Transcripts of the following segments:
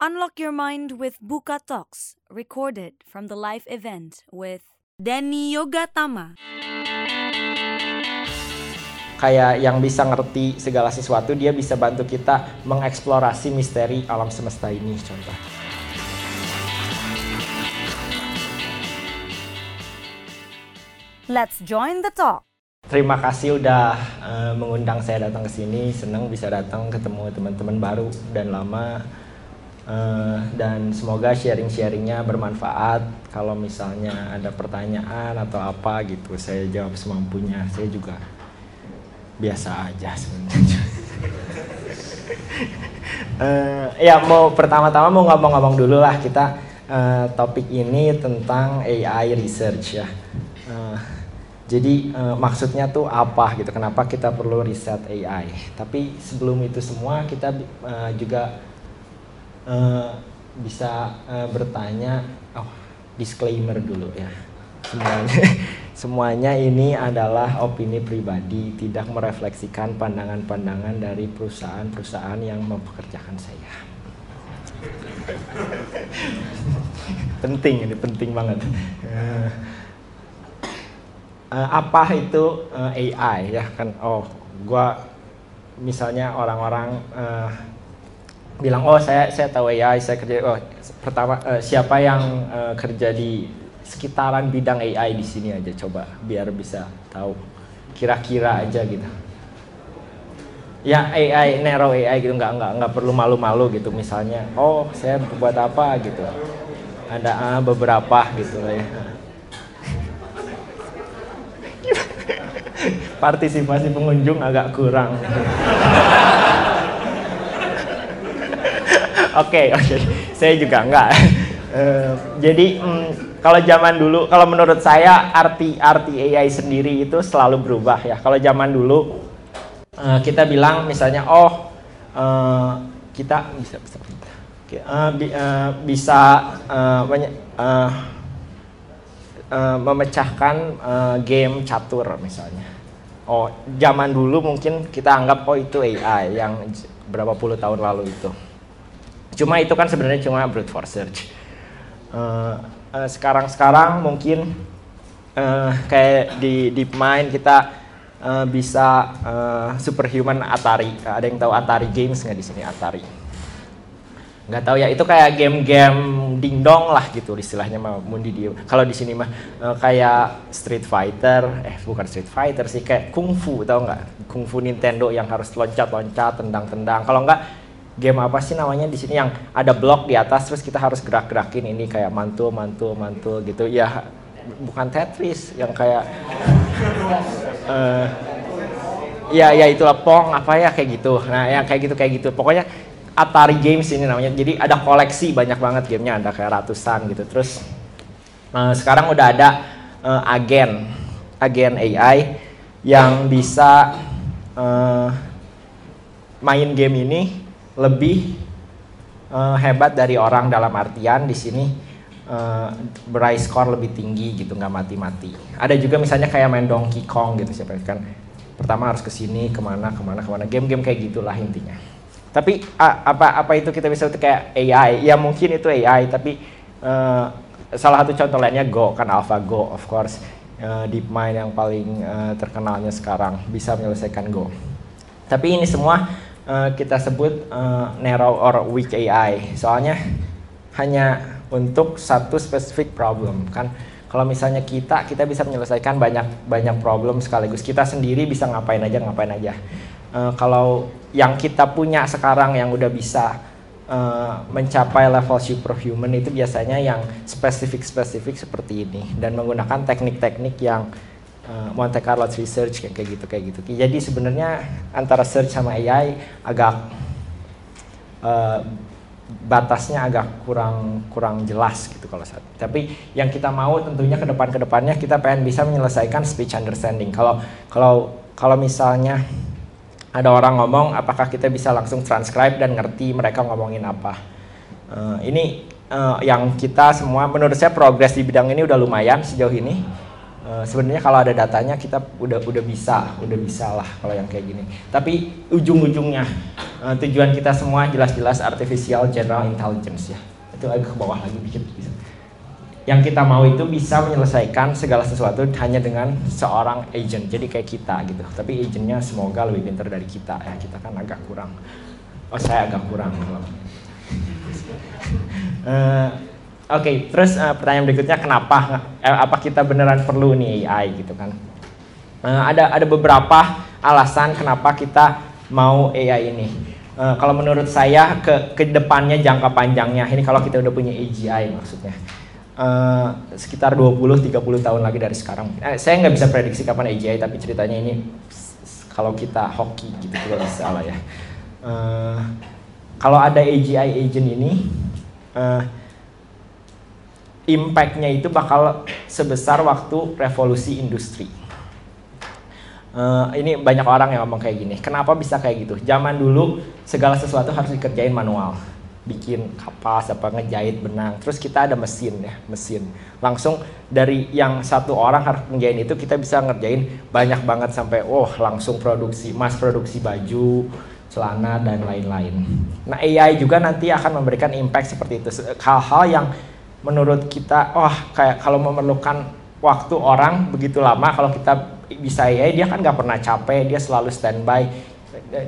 Unlock your mind with Buka Talks, recorded from the live event with Denny Yogatama. Kayak yang bisa ngerti segala sesuatu, dia bisa bantu kita mengeksplorasi misteri alam semesta ini, contoh. Let's join the talk. Terima kasih udah uh, mengundang saya datang ke sini. Senang bisa datang ketemu teman-teman baru dan lama. Uh, dan semoga sharing-sharingnya bermanfaat. Kalau misalnya ada pertanyaan atau apa gitu, saya jawab semampunya. Saya juga biasa aja sebenarnya. uh, ya mau pertama-tama mau ngomong-ngomong dulu lah kita uh, topik ini tentang AI research ya. Uh, jadi uh, maksudnya tuh apa gitu? Kenapa kita perlu riset AI? Tapi sebelum itu semua kita uh, juga uh, bisa uh, bertanya. Oh, disclaimer dulu ya. Semuanya semuanya ini adalah opini pribadi, tidak merefleksikan pandangan-pandangan dari perusahaan-perusahaan yang mempekerjakan saya. penting ini penting banget. Uh, apa itu uh, eh, AI ya kan oh gua misalnya orang-orang uh, bilang oh saya saya tahu AI saya kerja oh pertama uh, siapa yang uh, kerja di sekitaran bidang AI di sini aja coba biar bisa tahu kira-kira aja gitu. Ya AI narrow AI gitu nggak nggak nggak perlu malu-malu gitu misalnya oh saya buat apa? gitu. Ada uh, beberapa gitu ya. Partisipasi pengunjung agak kurang. Oke, oke. Saya juga enggak. Uh, jadi um, kalau zaman dulu, kalau menurut saya arti arti AI sendiri itu selalu berubah ya. Kalau zaman dulu uh, kita bilang misalnya, oh uh, kita bisa bisa uh, bi, uh, bisa uh, uh, uh, memecahkan uh, game catur misalnya oh zaman dulu mungkin kita anggap oh itu AI yang berapa puluh tahun lalu itu. Cuma itu kan sebenarnya cuma brute force search. Uh, uh, sekarang-sekarang mungkin uh, kayak di DeepMind kita uh, bisa uh, superhuman Atari. Ada yang tahu Atari Games nggak di sini Atari? nggak tahu ya itu kayak game-game dingdong lah gitu istilahnya mah mundi dia kalau di sini mah uh, kayak Street Fighter eh bukan Street Fighter sih kayak kungfu tau nggak kungfu Nintendo yang harus loncat-loncat tendang-tendang kalau nggak game apa sih namanya di sini yang ada blok di atas terus kita harus gerak-gerakin ini kayak mantul mantul mantul gitu ya bukan Tetris yang kayak uh, ya ya itulah pong apa ya kayak gitu nah yang kayak gitu kayak gitu pokoknya Atari Games ini namanya. Jadi ada koleksi banyak banget gamenya, ada kayak ratusan gitu. Terus uh, sekarang udah ada uh, agen, agen AI yang bisa uh, main game ini lebih uh, hebat dari orang dalam artian di sini uh, skor lebih tinggi gitu nggak mati-mati. Ada juga misalnya kayak main Donkey Kong gitu siapa kan pertama harus ke sini ke mana ke mana ke mana game-game kayak gitulah intinya. Tapi apa apa itu kita bisa kayak AI? Ya mungkin itu AI, tapi uh, salah satu contoh lainnya Go kan AlphaGo of course DeepMind yang paling uh, terkenalnya sekarang bisa menyelesaikan Go. Tapi ini semua uh, kita sebut uh, narrow or weak AI. Soalnya hanya untuk satu spesifik problem kan. Kalau misalnya kita kita bisa menyelesaikan banyak banyak problem sekaligus. Kita sendiri bisa ngapain aja ngapain aja uh, kalau yang kita punya sekarang yang udah bisa uh, mencapai level superhuman itu biasanya yang spesifik-spesifik seperti ini dan menggunakan teknik-teknik yang uh, Monte Carlo research kayak gitu kayak gitu. Jadi sebenarnya antara search sama AI agak uh, batasnya agak kurang kurang jelas gitu kalau saat. Tapi yang kita mau tentunya ke depan ke depannya kita pengen bisa menyelesaikan speech understanding. Kalau kalau kalau misalnya ada orang ngomong apakah kita bisa langsung transcribe dan ngerti mereka ngomongin apa uh, ini uh, yang kita semua menurut saya progres di bidang ini udah lumayan sejauh ini Uh, sebenarnya kalau ada datanya kita udah udah bisa, udah bisa lah kalau yang kayak gini. Tapi ujung-ujungnya uh, tujuan kita semua jelas-jelas artificial general intelligence ya. Itu agak ke bawah lagi dikit. Yang kita mau itu bisa menyelesaikan segala sesuatu hanya dengan seorang agent. Jadi kayak kita gitu. Tapi agentnya semoga lebih pintar dari kita ya. Kita kan agak kurang. Oh saya agak kurang. uh, Oke, okay, terus uh, pertanyaan berikutnya kenapa? Eh, apa kita beneran perlu nih AI gitu kan? Uh, ada ada beberapa alasan kenapa kita mau AI ini. Uh, kalau menurut saya ke ke depannya jangka panjangnya ini kalau kita udah punya AGI maksudnya. Uh, sekitar 20-30 tahun lagi dari sekarang. Eh, saya nggak bisa prediksi kapan AGI tapi ceritanya ini kalau kita hoki gitu juga bisa lah ya. Uh, kalau ada AGI agent ini, uh, impactnya itu bakal sebesar waktu revolusi industri. Uh, ini banyak orang yang ngomong kayak gini. Kenapa bisa kayak gitu? Zaman dulu segala sesuatu harus dikerjain manual, bikin kapas apa ngejahit benang. Terus kita ada mesin ya, mesin. Langsung dari yang satu orang harus ngerjain itu kita bisa ngerjain banyak banget sampai oh langsung produksi, mas produksi baju, celana dan lain-lain. Nah AI juga nanti akan memberikan impact seperti itu. Hal-hal yang menurut kita wah kayak kalau memerlukan waktu orang begitu lama kalau kita bisa ya dia kan nggak pernah capek dia selalu standby.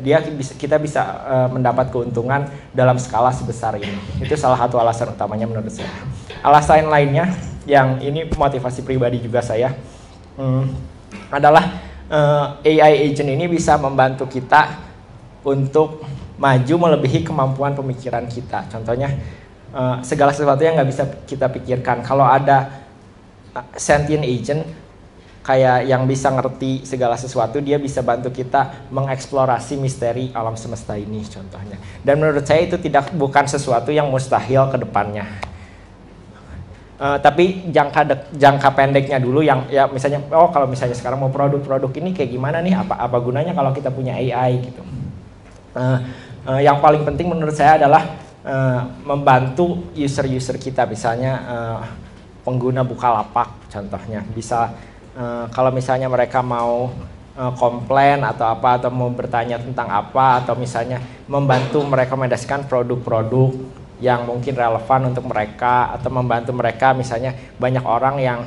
Dia bisa kita bisa uh, mendapat keuntungan dalam skala sebesar ini. Itu salah satu alasan utamanya menurut saya. Alasan lainnya yang ini motivasi pribadi juga saya hmm, adalah eh, AI agent ini bisa membantu kita untuk maju melebihi kemampuan pemikiran kita. Contohnya uh, segala sesuatu yang nggak bisa kita pikirkan. Kalau ada uh, sentient agent kayak yang bisa ngerti segala sesuatu, dia bisa bantu kita mengeksplorasi misteri alam semesta ini contohnya. Dan menurut saya itu tidak bukan sesuatu yang mustahil ke depannya. Uh, tapi jangka dek, jangka pendeknya dulu yang ya misalnya oh kalau misalnya sekarang mau produk-produk ini kayak gimana nih apa apa gunanya kalau kita punya AI gitu. Uh, uh, yang paling penting menurut saya adalah uh, membantu user-user kita misalnya uh, pengguna Bukalapak contohnya bisa uh, kalau misalnya mereka mau uh, komplain atau apa atau mau bertanya tentang apa atau misalnya membantu merekomendasikan produk-produk yang mungkin relevan untuk mereka atau membantu mereka misalnya banyak orang yang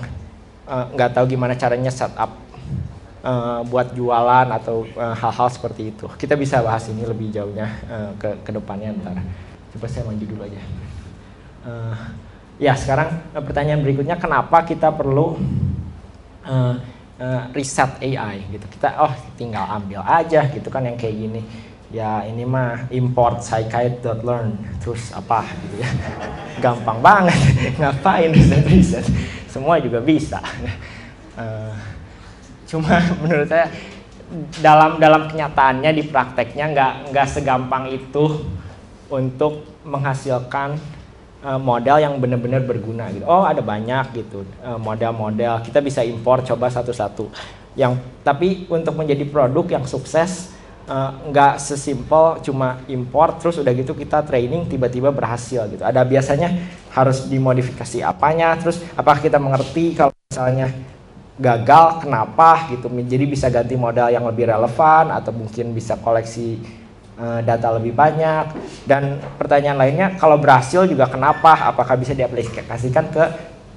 nggak uh, tahu gimana caranya setup uh, buat jualan atau hal-hal uh, seperti itu kita bisa bahas ini lebih jauhnya uh, ke ke depannya ntar. Coba saya maju dulu aja. Uh, ya sekarang pertanyaan berikutnya kenapa kita perlu uh, uh, riset AI gitu. Kita oh tinggal ambil aja gitu kan yang kayak gini. Ya ini mah import scikite.learn terus apa gitu ya. Gampang banget. Ngapain riset riset? Semua juga bisa. Uh, cuma menurut saya dalam dalam kenyataannya di prakteknya nggak nggak segampang itu untuk menghasilkan uh, model yang benar-benar berguna gitu. Oh ada banyak gitu uh, model-model kita bisa impor coba satu-satu. Yang tapi untuk menjadi produk yang sukses uh, nggak sesimpel cuma impor terus udah gitu kita training tiba-tiba berhasil gitu. Ada biasanya harus dimodifikasi apanya terus apakah kita mengerti kalau misalnya gagal kenapa gitu jadi bisa ganti modal yang lebih relevan atau mungkin bisa koleksi Eh, data lebih banyak. Dan pertanyaan lainnya kalau berhasil juga kenapa? Apakah bisa diaplikasikan ke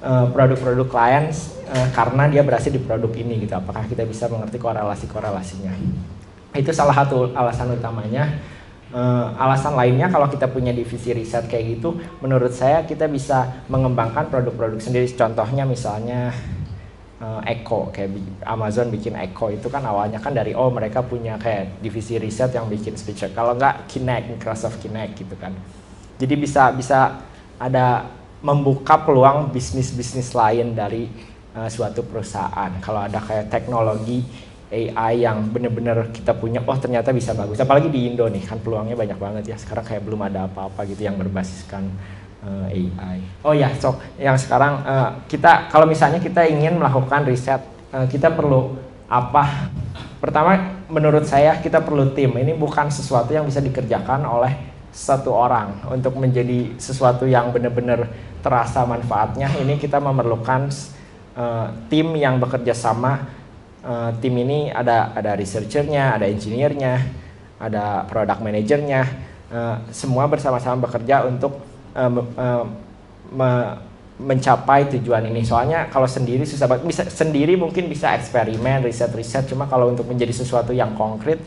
eh, produk-produk klien uh, karena dia berhasil di produk ini gitu? Apakah kita bisa mengerti korelasi korelasinya itu salah satu alasan utamanya. Alasan lainnya kalau kita punya divisi riset kayak gitu menurut saya kita bisa mengembangkan produk-produk sendiri. Contohnya misalnya uh, Echo kayak Amazon bikin Echo itu kan awalnya kan dari oh mereka punya kayak divisi riset yang bikin speech kalau nggak Kinect Microsoft Kinect gitu kan jadi bisa bisa ada membuka peluang bisnis bisnis lain dari uh, suatu perusahaan kalau ada kayak teknologi AI yang bener-bener kita punya, oh ternyata bisa bagus. Apalagi di Indo nih, kan peluangnya banyak banget ya. Sekarang kayak belum ada apa-apa gitu yang berbasiskan eh, AI. Oh ya, so yang sekarang uh, kita kalau misalnya kita ingin melakukan riset, uh, kita perlu apa? Pertama, menurut saya kita perlu tim. Ini bukan sesuatu yang bisa dikerjakan oleh satu orang untuk menjadi sesuatu yang benar-benar terasa manfaatnya. Ini kita memerlukan uh, tim yang bekerja sama. Uh, tim ini ada ada researchernya, ada engineer-nya, ada product manajernya. Uh, semua bersama-sama bekerja untuk uh, uh, me, mencapai tujuan ini. Soalnya kalau sendiri susah banget. Bisa sendiri mungkin bisa eksperimen, riset-riset. Cuma kalau untuk menjadi sesuatu yang konkret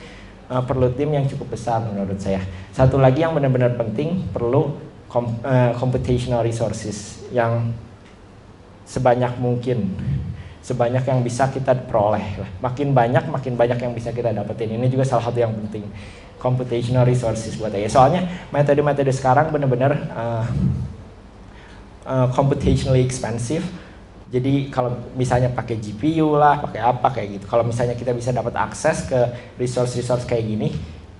uh, perlu tim yang cukup besar menurut saya. Satu lagi yang benar-benar penting perlu com, uh, computational resources yang sebanyak mungkin sebanyak yang bisa kita peroleh makin banyak makin banyak yang bisa kita dapetin ini juga salah satu yang penting computational resources buat saya soalnya metode-metode sekarang benar-benar uh, uh, computationally expensive. Jadi kalau misalnya pakai GPU lah pakai apa kayak gitu. Kalau misalnya kita bisa dapat akses ke resource-resource kayak gini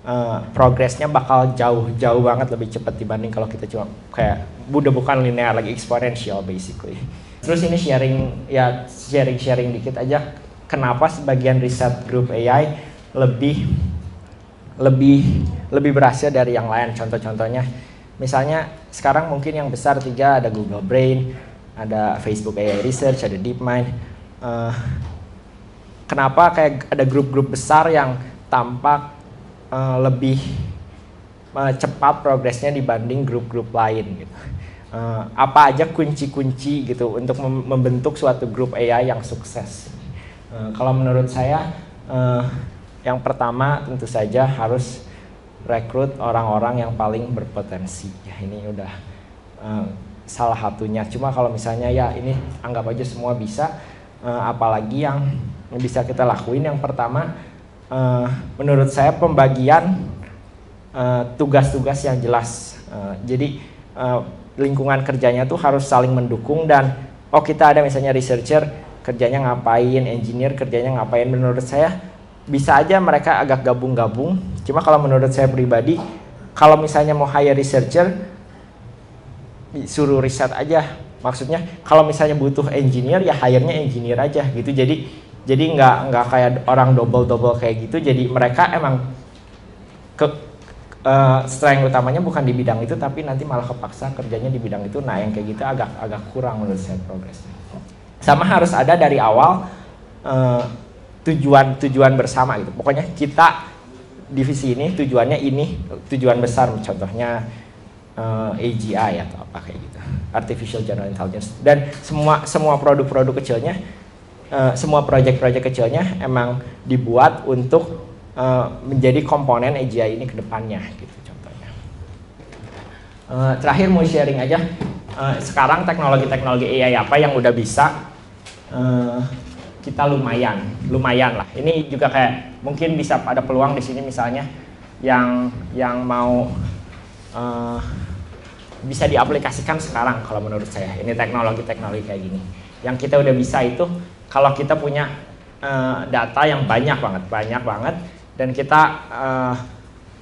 uh, progresnya bakal jauh-jauh banget lebih cepat dibanding kalau kita cuma kayak udah bukan linear lagi exponential basically. Terus ini sharing ya sharing-sharing dikit aja. Kenapa sebagian riset grup AI lebih lebih lebih berhasil dari yang lain contoh-contohnya misalnya sekarang mungkin yang besar tiga ada Google Brain ada Facebook AI Research ada DeepMind uh, kenapa kayak ada grup-grup besar yang tampak uh, lebih uh, cepat progresnya dibanding grup-grup lain gitu. Uh, apa aja kunci-kunci gitu untuk mem membentuk suatu grup AI yang sukses. Uh, kalau menurut saya uh, yang pertama tentu saja harus rekrut orang-orang yang paling berpotensi. Ya ini udah uh, salah satunya. Cuma kalau misalnya ya ini anggap aja semua bisa, uh, apalagi yang bisa kita lakuin yang pertama uh, menurut saya pembagian tugas-tugas uh, yang jelas. Uh, jadi uh, lingkungan kerjanya tuh harus saling mendukung dan oh kita ada misalnya researcher kerjanya ngapain, engineer kerjanya ngapain. Menurut saya bisa aja mereka agak gabung-gabung. Cuma kalau menurut saya pribadi, kalau misalnya mau hire researcher, suruh riset aja. Maksudnya kalau misalnya butuh engineer ya hire-nya engineer aja gitu. Jadi jadi nggak nggak kayak orang double double kayak gitu jadi mereka emang ke uh, strength utamanya bukan di bidang itu tapi nanti malah kepaksa kerjanya di bidang itu nah yang kayak gitu agak agak kurang menurut saya progresnya sama harus ada dari awal uh, tujuan tujuan bersama gitu. Pokoknya kita divisi ini tujuannya ini tujuan besar contohnya uh, eh, AGI atau apa kayak gitu. Artificial general intelligence. Dan semua semua produk-produk kecilnya uh, semua proyek-proyek kecilnya emang dibuat untuk uh, menjadi komponen AGI ini ke depannya gitu contohnya. Uh, terakhir mau sharing aja uh, sekarang teknologi-teknologi AI apa yang udah bisa uh, kita lumayan, lumayan lah. Ini juga kayak mungkin bisa ada peluang di sini misalnya yang yang mau uh, bisa diaplikasikan sekarang kalau menurut saya. Ini teknologi-teknologi kayak gini. Yang kita udah bisa itu kalau kita punya uh, data yang banyak banget, banyak banget, dan kita uh,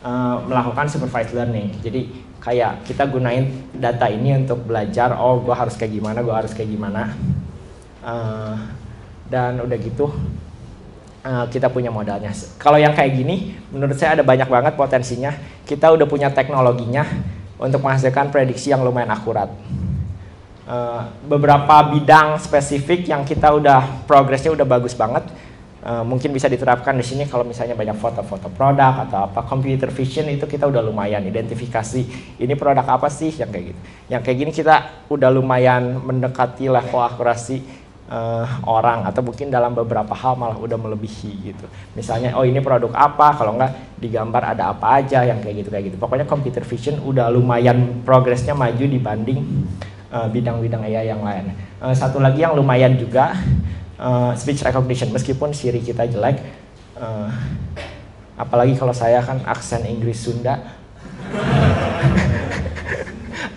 uh, melakukan supervised learning. Jadi kayak kita gunain data ini untuk belajar, oh gue harus kayak gimana, gue harus kayak gimana. Uh, dan udah gitu uh, kita punya modalnya. Kalau yang kayak gini, menurut saya ada banyak banget potensinya. Kita udah punya teknologinya untuk menghasilkan prediksi yang lumayan akurat. Eh, beberapa bidang spesifik yang kita udah progresnya udah bagus banget. Uh, mungkin bisa diterapkan di sini kalau misalnya banyak foto-foto produk atau apa computer vision itu kita udah lumayan identifikasi ini produk apa sih yang kayak gitu. Yang kayak gini kita udah lumayan mendekati level akurasi uh, orang atau mungkin dalam beberapa hal malah udah melebihi gitu. Misalnya oh ini produk apa kalau enggak digambar ada apa aja yang kayak gitu kayak gitu. Pokoknya computer vision udah lumayan progresnya maju dibanding Eh, bidang-bidang uh, AI yang lain. Uh, satu lagi yang lumayan juga uh, speech recognition meskipun Siri kita jelek, uh, apalagi kalau saya kan aksen Inggris Sunda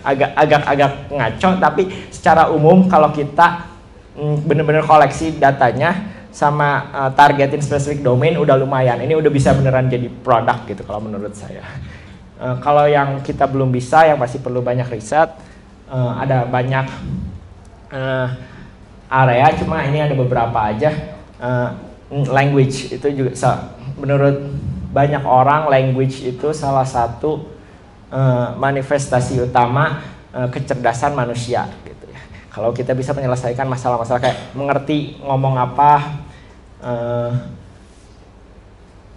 agak agak agak ngaco tapi secara umum kalau kita mm, benar-benar koleksi datanya sama uh, targetin spesifik domain udah lumayan. Ini udah bisa beneran jadi produk gitu kalau menurut saya. Uh, kalau yang kita belum bisa yang masih perlu banyak riset. Uh, ada banyak uh, area cuma ini ada beberapa aja. Uh, language itu juga menurut banyak orang language itu salah satu uh, manifestasi utama uh, kecerdasan manusia Kalau kita bisa menyelesaikan masalah-masalah kayak mengerti ngomong apa, uh,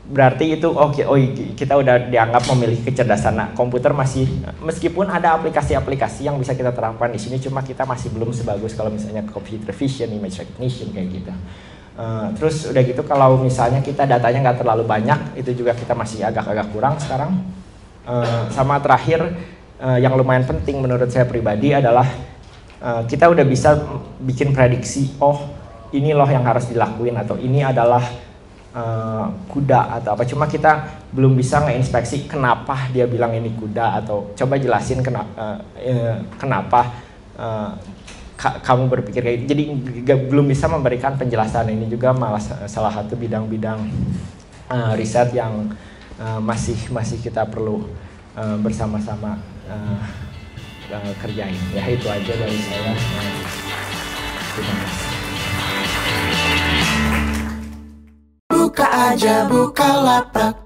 berarti itu oke okay, oh kita udah dianggap memiliki kecerdasan. Nah, komputer masih meskipun ada aplikasi-aplikasi yang bisa kita terapkan di sini cuma kita masih belum sebagus kalau misalnya computer vision image recognition kayak gitu. Uh, terus udah gitu kalau misalnya kita datanya nggak terlalu banyak itu juga kita masih agak-agak kurang sekarang. Uh, sama terakhir uh, yang lumayan penting menurut saya pribadi adalah uh, kita udah bisa bikin prediksi oh ini loh yang harus dilakuin atau ini adalah uh, kuda atau apa cuma kita belum bisa ngeinspeksi kenapa dia bilang ini kuda atau coba jelasin kena, uh, uh, kenapa uh, ka kamu berpikir kayak gitu. jadi belum bisa memberikan penjelasan ini juga malah salah satu bidang-bidang uh, riset yang uh, masih masih kita perlu uh, bersama-sama uh, uh, kerjain ya itu aja dari saya. Terima kasih. Buka aja buka lapak